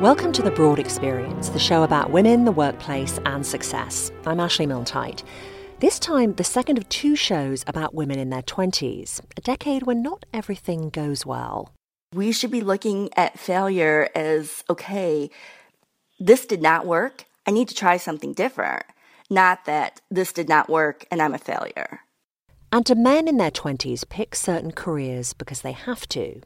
Welcome to The Broad Experience, the show about women, the workplace, and success. I'm Ashley Milne-Tyte. This time, the second of two shows about women in their 20s, a decade when not everything goes well. We should be looking at failure as okay, this did not work. I need to try something different. Not that this did not work and I'm a failure. And do men in their 20s pick certain careers because they have to?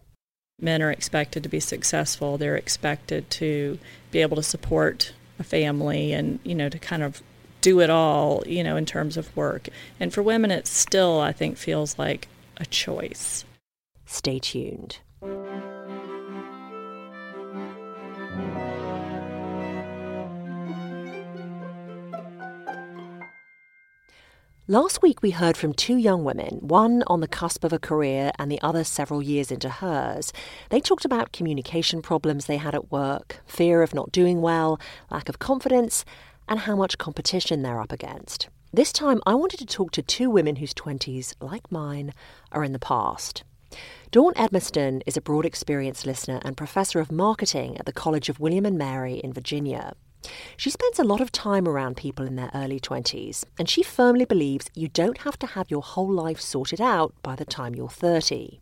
Men are expected to be successful. They're expected to be able to support a family and, you know, to kind of do it all, you know, in terms of work. And for women, it still, I think, feels like a choice. Stay tuned. Last week, we heard from two young women, one on the cusp of a career and the other several years into hers. They talked about communication problems they had at work, fear of not doing well, lack of confidence, and how much competition they're up against. This time, I wanted to talk to two women whose 20s, like mine, are in the past. Dawn Edmiston is a broad experience listener and professor of marketing at the College of William and Mary in Virginia. She spends a lot of time around people in their early 20s, and she firmly believes you don't have to have your whole life sorted out by the time you're 30.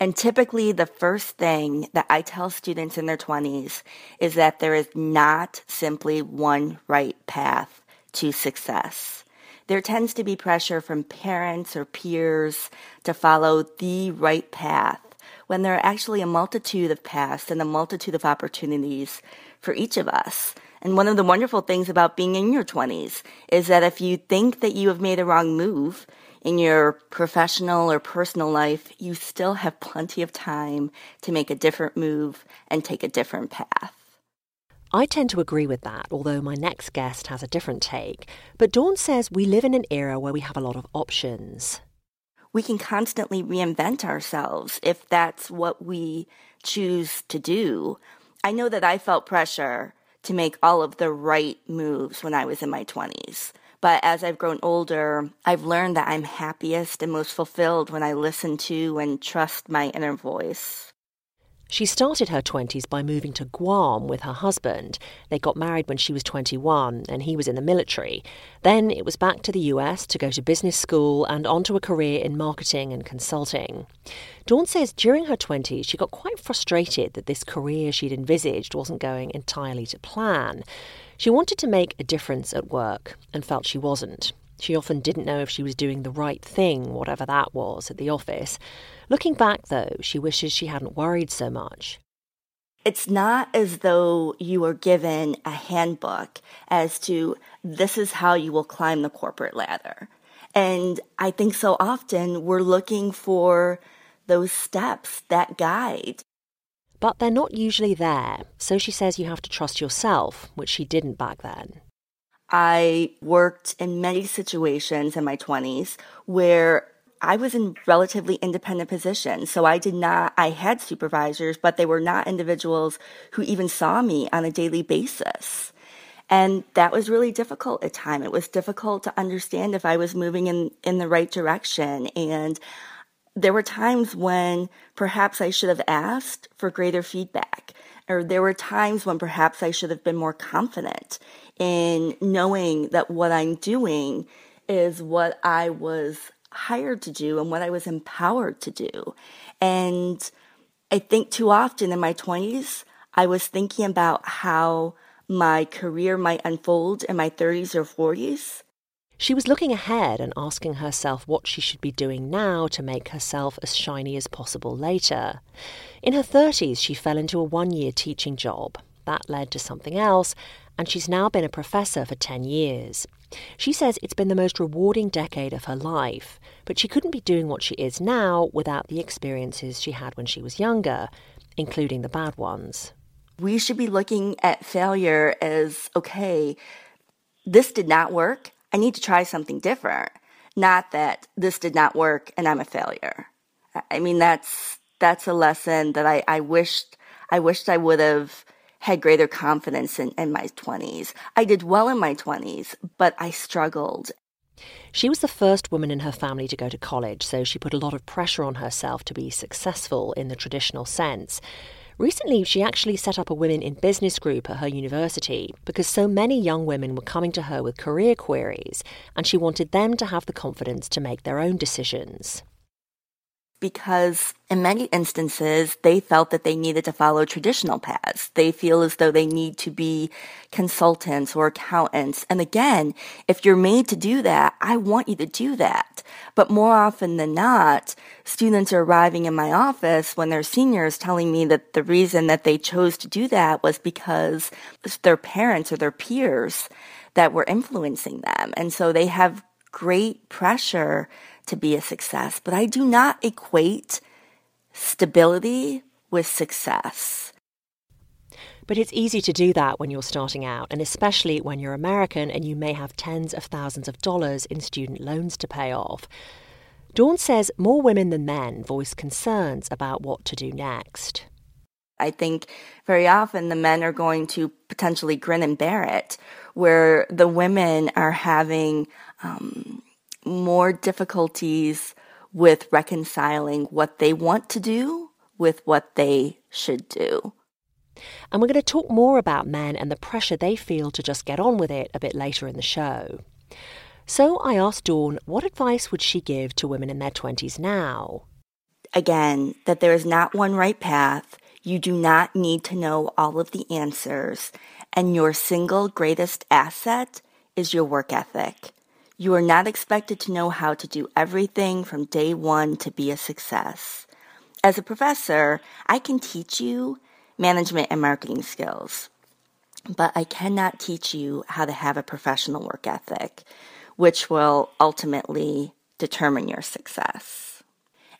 And typically, the first thing that I tell students in their 20s is that there is not simply one right path to success. There tends to be pressure from parents or peers to follow the right path when there are actually a multitude of paths and a multitude of opportunities for each of us. And one of the wonderful things about being in your 20s is that if you think that you have made a wrong move in your professional or personal life, you still have plenty of time to make a different move and take a different path. I tend to agree with that, although my next guest has a different take. But Dawn says we live in an era where we have a lot of options. We can constantly reinvent ourselves if that's what we choose to do. I know that I felt pressure to make all of the right moves when I was in my 20s. But as I've grown older, I've learned that I'm happiest and most fulfilled when I listen to and trust my inner voice. She started her 20s by moving to Guam with her husband. They got married when she was 21 and he was in the military. Then it was back to the US to go to business school and onto a career in marketing and consulting. Dawn says during her 20s she got quite frustrated that this career she'd envisaged wasn't going entirely to plan. She wanted to make a difference at work and felt she wasn't. She often didn't know if she was doing the right thing, whatever that was, at the office. Looking back, though, she wishes she hadn't worried so much. It's not as though you were given a handbook as to this is how you will climb the corporate ladder. And I think so often we're looking for those steps, that guide. But they're not usually there, so she says you have to trust yourself, which she didn't back then. I worked in many situations in my 20s where I was in relatively independent positions. So I did not, I had supervisors, but they were not individuals who even saw me on a daily basis. And that was really difficult at time. It was difficult to understand if I was moving in, in the right direction. And there were times when perhaps I should have asked for greater feedback. Or there were times when perhaps I should have been more confident in knowing that what I'm doing is what I was hired to do and what I was empowered to do. And I think too often in my 20s, I was thinking about how my career might unfold in my 30s or 40s. She was looking ahead and asking herself what she should be doing now to make herself as shiny as possible later. In her 30s, she fell into a one year teaching job. That led to something else, and she's now been a professor for 10 years. She says it's been the most rewarding decade of her life, but she couldn't be doing what she is now without the experiences she had when she was younger, including the bad ones. We should be looking at failure as okay, this did not work. I need to try something different. Not that this did not work and I'm a failure. I mean, that's, that's a lesson that I, I wished, I wished I would have had greater confidence in, in my 20s. I did well in my 20s, but I struggled. She was the first woman in her family to go to college, so she put a lot of pressure on herself to be successful in the traditional sense. Recently, she actually set up a Women in Business group at her university because so many young women were coming to her with career queries, and she wanted them to have the confidence to make their own decisions because in many instances they felt that they needed to follow traditional paths. They feel as though they need to be consultants or accountants. And again, if you're made to do that, I want you to do that. But more often than not, students are arriving in my office when they're seniors telling me that the reason that they chose to do that was because their parents or their peers that were influencing them. And so they have great pressure to be a success, but I do not equate stability with success. But it's easy to do that when you're starting out, and especially when you're American and you may have tens of thousands of dollars in student loans to pay off. Dawn says more women than men voice concerns about what to do next. I think very often the men are going to potentially grin and bear it, where the women are having um, more difficulties with reconciling what they want to do with what they should do. And we're going to talk more about men and the pressure they feel to just get on with it a bit later in the show. So I asked Dawn what advice would she give to women in their 20s now? Again, that there is not one right path. You do not need to know all of the answers. And your single greatest asset is your work ethic. You are not expected to know how to do everything from day one to be a success. As a professor, I can teach you management and marketing skills, but I cannot teach you how to have a professional work ethic, which will ultimately determine your success.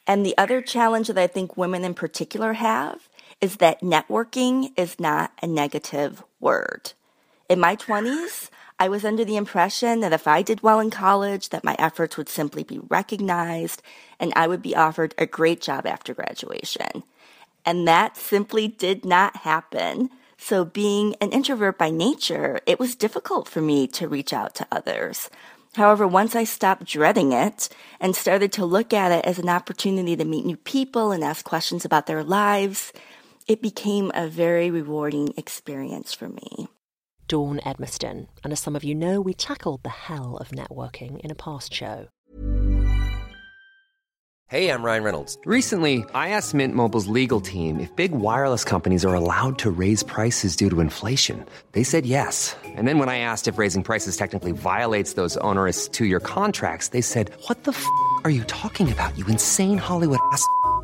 And the other challenge that I think women in particular have is that networking is not a negative word. In my 20s, I was under the impression that if I did well in college, that my efforts would simply be recognized and I would be offered a great job after graduation. And that simply did not happen. So being an introvert by nature, it was difficult for me to reach out to others. However, once I stopped dreading it and started to look at it as an opportunity to meet new people and ask questions about their lives, it became a very rewarding experience for me. Dawn Edmiston. And as some of you know, we tackled the hell of networking in a past show. Hey, I'm Ryan Reynolds. Recently, I asked Mint Mobile's legal team if big wireless companies are allowed to raise prices due to inflation. They said yes. And then when I asked if raising prices technically violates those onerous two year contracts, they said, What the f are you talking about, you insane Hollywood ass?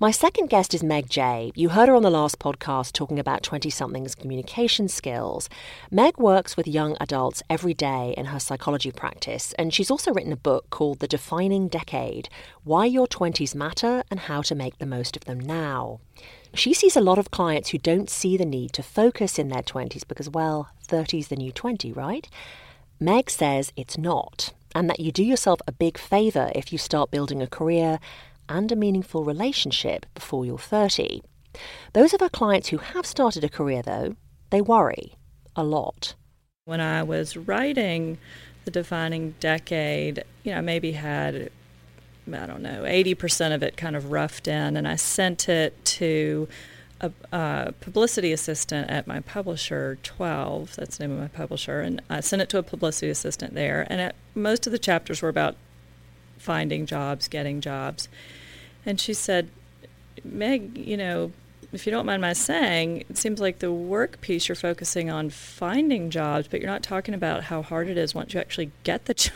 My second guest is Meg Jay. You heard her on the last podcast talking about 20-somethings communication skills. Meg works with young adults every day in her psychology practice, and she's also written a book called The Defining Decade, Why Your 20s Matter and How to Make the Most of Them Now. She sees a lot of clients who don't see the need to focus in their 20s because, well, 30's the new 20, right? Meg says it's not, and that you do yourself a big favour if you start building a career and a meaningful relationship before you're 30. Those of our clients who have started a career, though, they worry a lot. When I was writing the defining decade, you know, I maybe had, I don't know, 80% of it kind of roughed in, and I sent it to a, a, publicity assistant at my publisher, 12, that's the name of my publisher, and I sent it to a publicity assistant there. And it, most of the chapters were about finding jobs, getting jobs. And she said, Meg, you know, if you don't mind my saying, it seems like the work piece you're focusing on finding jobs, but you're not talking about how hard it is once you actually get the job.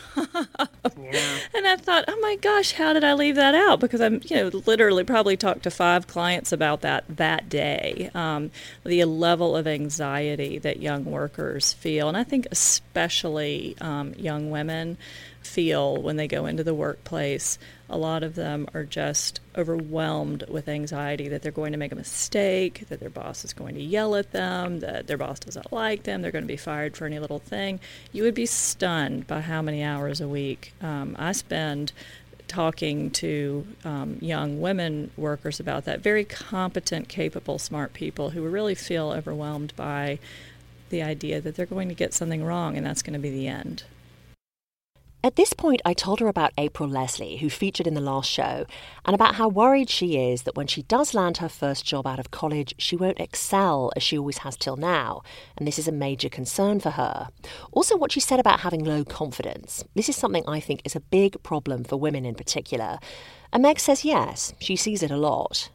Yeah. And I thought, oh my gosh, how did I leave that out? Because I'm, you know, literally probably talked to five clients about that that day. Um, the level of anxiety that young workers feel, and I think especially um, young women feel when they go into the workplace. A lot of them are just overwhelmed with anxiety that they're going to make a mistake, that their boss is going to yell at them, that their boss doesn't like them, they're going to be fired for any little thing. You would be stunned by how many hours a week um, I spend talking to um, young women workers about that. Very competent, capable, smart people who really feel overwhelmed by the idea that they're going to get something wrong and that's going to be the end. At this point, I told her about April Leslie, who featured in the last show, and about how worried she is that when she does land her first job out of college, she won't excel as she always has till now, and this is a major concern for her. Also, what she said about having low confidence. This is something I think is a big problem for women in particular. And Meg says yes, she sees it a lot.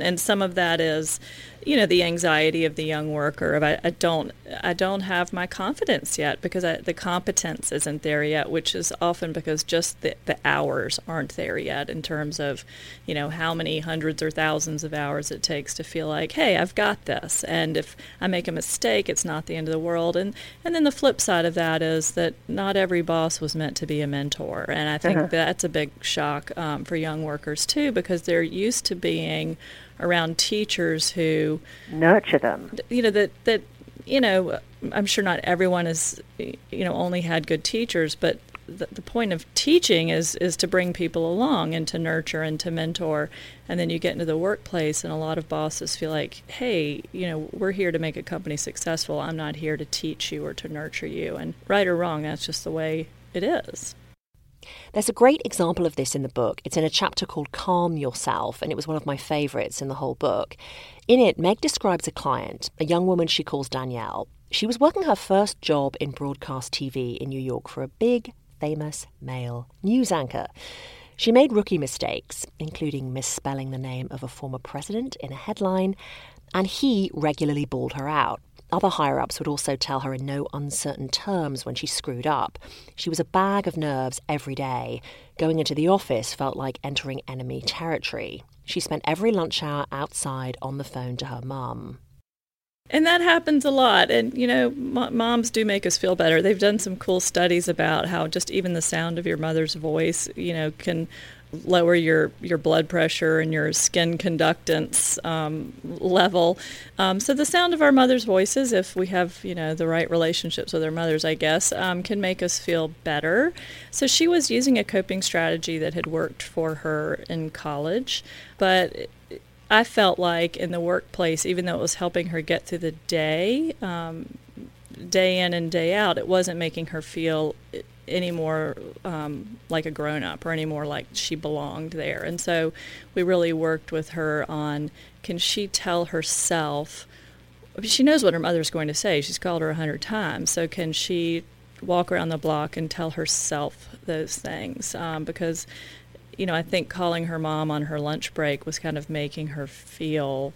And some of that is, you know, the anxiety of the young worker. Of I, I don't, I don't have my confidence yet because I, the competence isn't there yet, which is often because just the, the hours aren't there yet in terms of, you know, how many hundreds or thousands of hours it takes to feel like, hey, I've got this. And if I make a mistake, it's not the end of the world. And and then the flip side of that is that not every boss was meant to be a mentor, and I think uh-huh. that's a big shock um, for young workers too because they're used to being around teachers who nurture them. You know that that you know I'm sure not everyone has you know only had good teachers, but the, the point of teaching is is to bring people along and to nurture and to mentor. And then you get into the workplace, and a lot of bosses feel like, hey, you know, we're here to make a company successful. I'm not here to teach you or to nurture you. And right or wrong, that's just the way it is. There's a great example of this in the book. It's in a chapter called Calm Yourself, and it was one of my favourites in the whole book. In it, Meg describes a client, a young woman she calls Danielle. She was working her first job in broadcast TV in New York for a big, famous male news anchor. She made rookie mistakes, including misspelling the name of a former president in a headline, and he regularly bawled her out. Other higher ups would also tell her in no uncertain terms when she screwed up. She was a bag of nerves every day. Going into the office felt like entering enemy territory. She spent every lunch hour outside on the phone to her mum. And that happens a lot. And, you know, moms do make us feel better. They've done some cool studies about how just even the sound of your mother's voice, you know, can lower your, your blood pressure and your skin conductance um, level. Um, so the sound of our mother's voices, if we have you know the right relationships with our mothers, I guess, um, can make us feel better. So she was using a coping strategy that had worked for her in college, but. I felt like in the workplace, even though it was helping her get through the day, um, day in and day out, it wasn't making her feel any more um, like a grown up or any more like she belonged there. And so we really worked with her on can she tell herself, she knows what her mother's going to say. She's called her a hundred times. So can she walk around the block and tell herself those things? Um, because, you know, I think calling her mom on her lunch break was kind of making her feel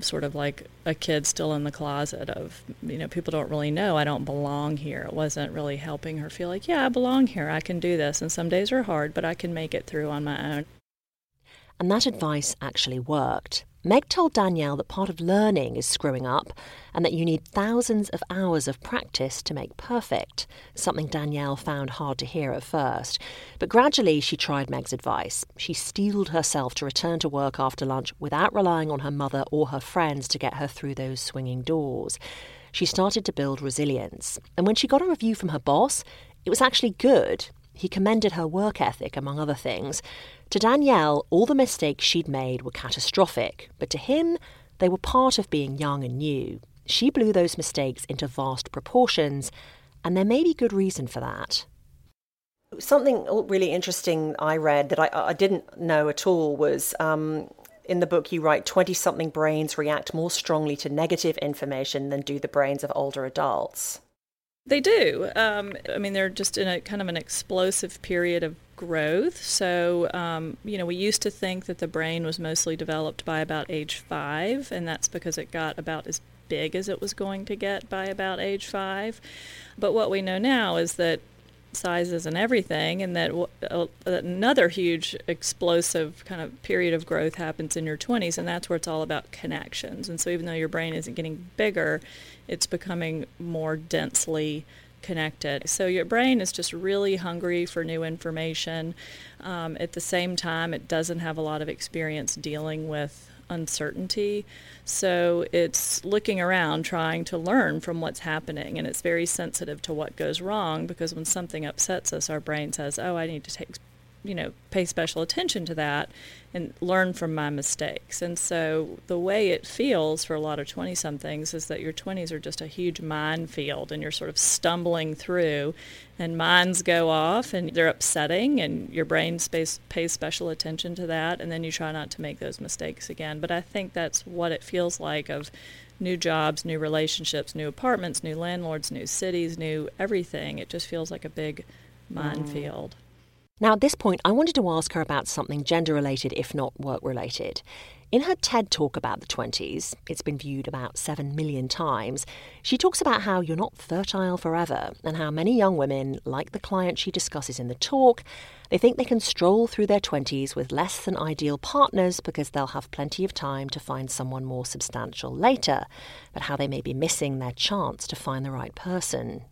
sort of like a kid still in the closet of you know people don't really know I don't belong here. It wasn't really helping her feel like yeah I belong here. I can do this. And some days are hard, but I can make it through on my own. And that advice actually worked. Meg told Danielle that part of learning is screwing up and that you need thousands of hours of practice to make perfect, something Danielle found hard to hear at first. But gradually she tried Meg's advice. She steeled herself to return to work after lunch without relying on her mother or her friends to get her through those swinging doors. She started to build resilience. And when she got a review from her boss, it was actually good. He commended her work ethic, among other things. To Danielle, all the mistakes she'd made were catastrophic, but to him, they were part of being young and new. She blew those mistakes into vast proportions, and there may be good reason for that. Something really interesting I read that I, I didn't know at all was um, in the book you write 20 something brains react more strongly to negative information than do the brains of older adults. They do. Um, I mean, they're just in a kind of an explosive period of growth. So, um, you know, we used to think that the brain was mostly developed by about age five, and that's because it got about as big as it was going to get by about age five. But what we know now is that sizes and everything, and that uh, another huge explosive kind of period of growth happens in your 20s, and that's where it's all about connections. And so, even though your brain isn't getting bigger, it's becoming more densely connected. So, your brain is just really hungry for new information. Um, at the same time, it doesn't have a lot of experience dealing with uncertainty. So it's looking around trying to learn from what's happening. And it's very sensitive to what goes wrong because when something upsets us, our brain says, oh, I need to take you know, pay special attention to that and learn from my mistakes. And so the way it feels for a lot of 20 somethings is that your 20s are just a huge minefield and you're sort of stumbling through and minds go off and they're upsetting and your brain space pays special attention to that and then you try not to make those mistakes again. But I think that's what it feels like of new jobs, new relationships, new apartments, new landlords, new cities, new everything. It just feels like a big minefield. Mm. Now, at this point, I wanted to ask her about something gender related, if not work related. In her TED talk about the 20s, it's been viewed about 7 million times, she talks about how you're not fertile forever and how many young women, like the client she discusses in the talk, they think they can stroll through their 20s with less than ideal partners because they'll have plenty of time to find someone more substantial later, but how they may be missing their chance to find the right person.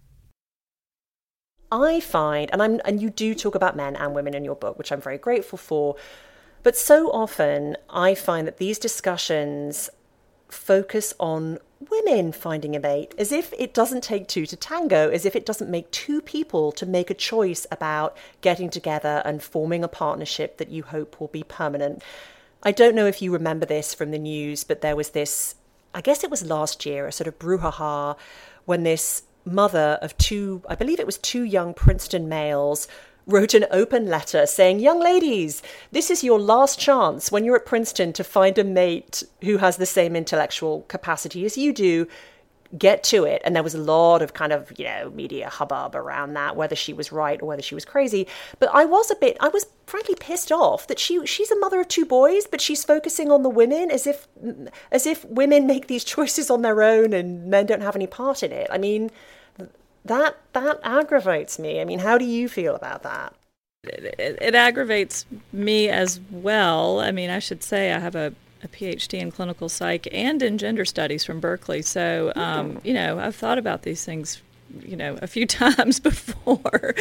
I find, and I'm, and you do talk about men and women in your book, which I'm very grateful for, but so often I find that these discussions focus on women finding a mate, as if it doesn't take two to tango, as if it doesn't make two people to make a choice about getting together and forming a partnership that you hope will be permanent. I don't know if you remember this from the news, but there was this, I guess it was last year, a sort of brouhaha when this mother of two, I believe it was two young Princeton males, wrote an open letter saying, Young ladies, this is your last chance when you're at Princeton to find a mate who has the same intellectual capacity as you do. Get to it. And there was a lot of kind of, you know, media hubbub around that, whether she was right or whether she was crazy. But I was a bit, I was frankly pissed off that she she's a mother of two boys, but she's focusing on the women as if as if women make these choices on their own and men don't have any part in it. I mean, that that aggravates me. I mean, how do you feel about that? It, it, it aggravates me as well. I mean, I should say I have a, a PhD in clinical psych and in gender studies from Berkeley. So, um, you know, I've thought about these things, you know, a few times before.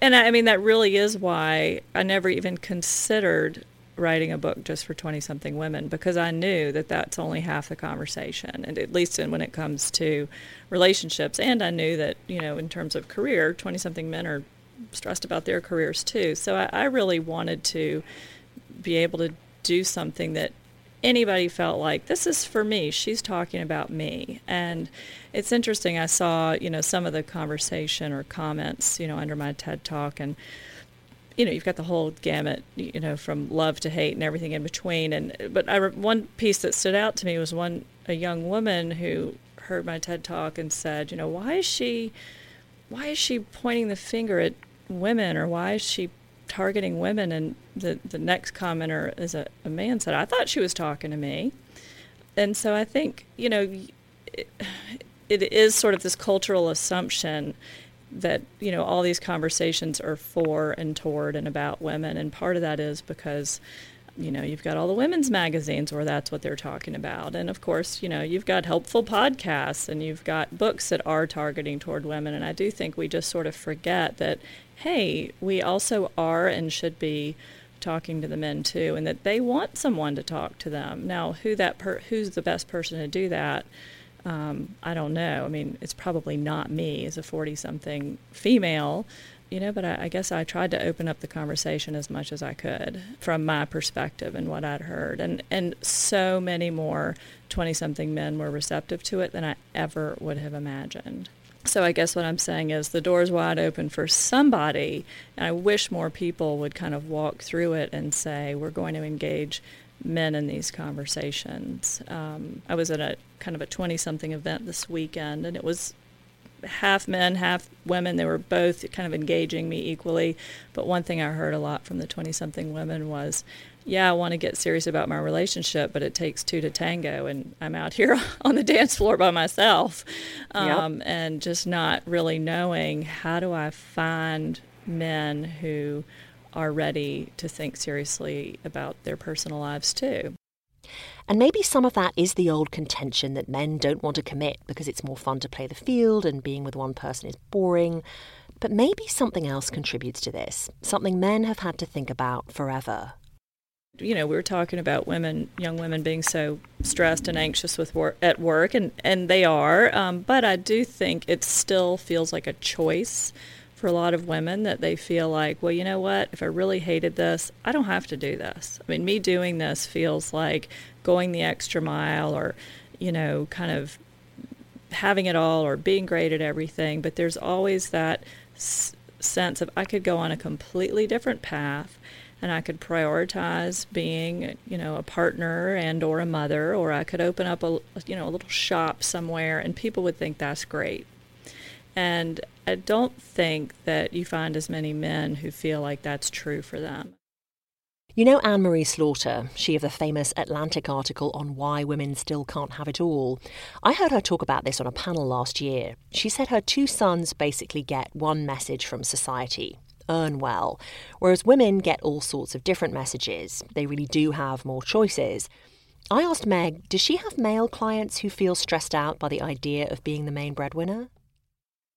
and I, I mean, that really is why I never even considered writing a book just for 20 something women because I knew that that's only half the conversation and at least in, when it comes to relationships. And I knew that you know in terms of career 20 something men are stressed about their careers too. So I, I really wanted to be able to do something that anybody felt like this is for me. She's talking about me. And it's interesting I saw you know some of the conversation or comments you know under my TED talk and you know, you've got the whole gamut, you know, from love to hate and everything in between. And but I one piece that stood out to me was one a young woman who heard my TED talk and said, you know, why is she, why is she pointing the finger at women, or why is she targeting women? And the the next commenter is a, a man said, I thought she was talking to me. And so I think you know, it, it is sort of this cultural assumption that you know all these conversations are for and toward and about women. And part of that is because you know you've got all the women's magazines where that's what they're talking about. And of course you know you've got helpful podcasts and you've got books that are targeting toward women. And i do think we just sort of forget that hey we also are and should be talking to the men too and that they want someone to talk to them. Now who that per- who's the best person to do that um, I don't know. I mean, it's probably not me as a 40 something female, you know, but I, I, guess I tried to open up the conversation as much as I could from my perspective and what I'd heard. And, and so many more 20 something men were receptive to it than I ever would have imagined. So I guess what I'm saying is the door's wide open for somebody, and I wish more people would kind of walk through it and say, we're going to engage men in these conversations. Um, I was at a kind of a 20 something event this weekend, and it was half men, half women. They were both kind of engaging me equally. But one thing I heard a lot from the 20 something women was, yeah, I want to get serious about my relationship, but it takes two to tango, and I'm out here on the dance floor by myself, um, yep. and just not really knowing how do I find men who are ready to think seriously about their personal lives too. And maybe some of that is the old contention that men don't want to commit because it's more fun to play the field and being with one person is boring. But maybe something else contributes to this, something men have had to think about forever. You know, we were talking about women, young women being so stressed and anxious with work at work, and, and they are. Um, but I do think it still feels like a choice for a lot of women that they feel like, well, you know what? If I really hated this, I don't have to do this. I mean, me doing this feels like going the extra mile or, you know, kind of having it all or being great at everything. But there's always that s- sense of I could go on a completely different path and I could prioritize being, you know, a partner and or a mother, or I could open up a, you know, a little shop somewhere, and people would think that's great. And I don't think that you find as many men who feel like that's true for them. You know Anne Marie Slaughter, she of the famous Atlantic article on why women still can't have it all. I heard her talk about this on a panel last year. She said her two sons basically get one message from society earn well, whereas women get all sorts of different messages. They really do have more choices. I asked Meg, does she have male clients who feel stressed out by the idea of being the main breadwinner?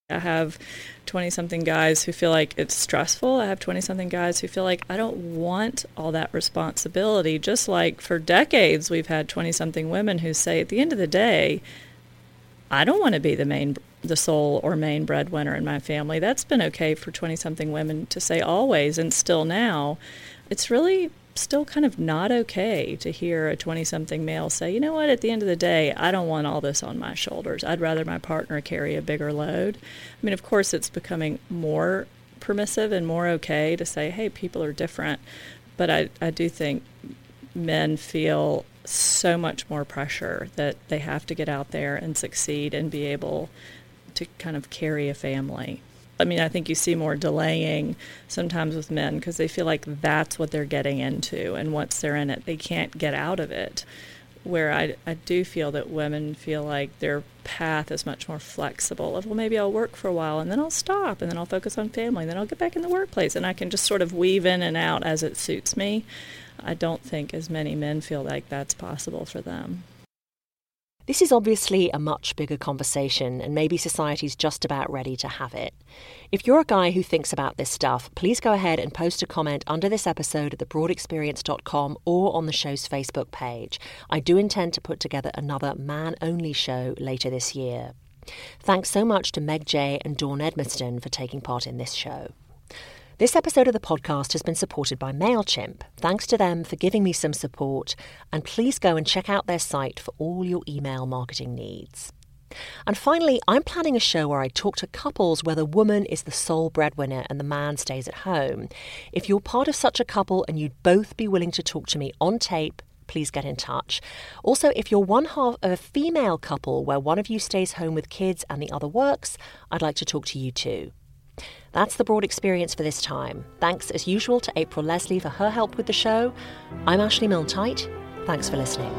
I have 20 something guys who feel like it's stressful. I have 20 something guys who feel like I don't want all that responsibility. Just like for decades, we've had 20 something women who say, at the end of the day, I don't want to be the main, the sole or main breadwinner in my family. That's been okay for 20 something women to say always and still now. It's really still kind of not okay to hear a 20 something male say, you know what, at the end of the day, I don't want all this on my shoulders. I'd rather my partner carry a bigger load. I mean, of course, it's becoming more permissive and more okay to say, hey, people are different. But I, I do think men feel so much more pressure that they have to get out there and succeed and be able to kind of carry a family. I mean, I think you see more delaying sometimes with men because they feel like that's what they're getting into, and once they're in it, they can't get out of it. Where I, I do feel that women feel like their path is much more flexible. Of well, maybe I'll work for a while and then I'll stop and then I'll focus on family and then I'll get back in the workplace and I can just sort of weave in and out as it suits me. I don't think as many men feel like that's possible for them. This is obviously a much bigger conversation, and maybe society's just about ready to have it. If you're a guy who thinks about this stuff, please go ahead and post a comment under this episode at thebroadexperience.com or on the show's Facebook page. I do intend to put together another man only show later this year. Thanks so much to Meg Jay and Dawn Edmiston for taking part in this show. This episode of the podcast has been supported by MailChimp. Thanks to them for giving me some support, and please go and check out their site for all your email marketing needs. And finally, I'm planning a show where I talk to couples where the woman is the sole breadwinner and the man stays at home. If you're part of such a couple and you'd both be willing to talk to me on tape, please get in touch. Also, if you're one half of a female couple where one of you stays home with kids and the other works, I'd like to talk to you too. That's the broad experience for this time. Thanks as usual to April Leslie for her help with the show. I'm Ashley milne Thanks for listening.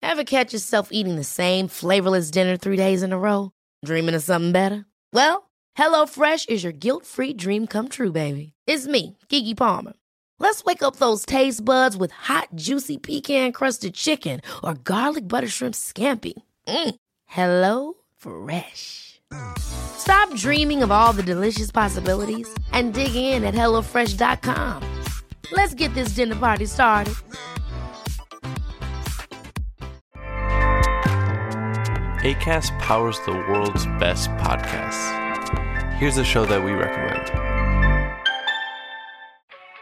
Ever catch yourself eating the same flavorless dinner three days in a row? Dreaming of something better? Well, HelloFresh is your guilt-free dream come true, baby. It's me, Keke Palmer. Let's wake up those taste buds with hot, juicy pecan crusted chicken or garlic butter shrimp scampi. Mm. Hello Fresh. Stop dreaming of all the delicious possibilities and dig in at HelloFresh.com. Let's get this dinner party started. ACAST powers the world's best podcasts. Here's a show that we recommend.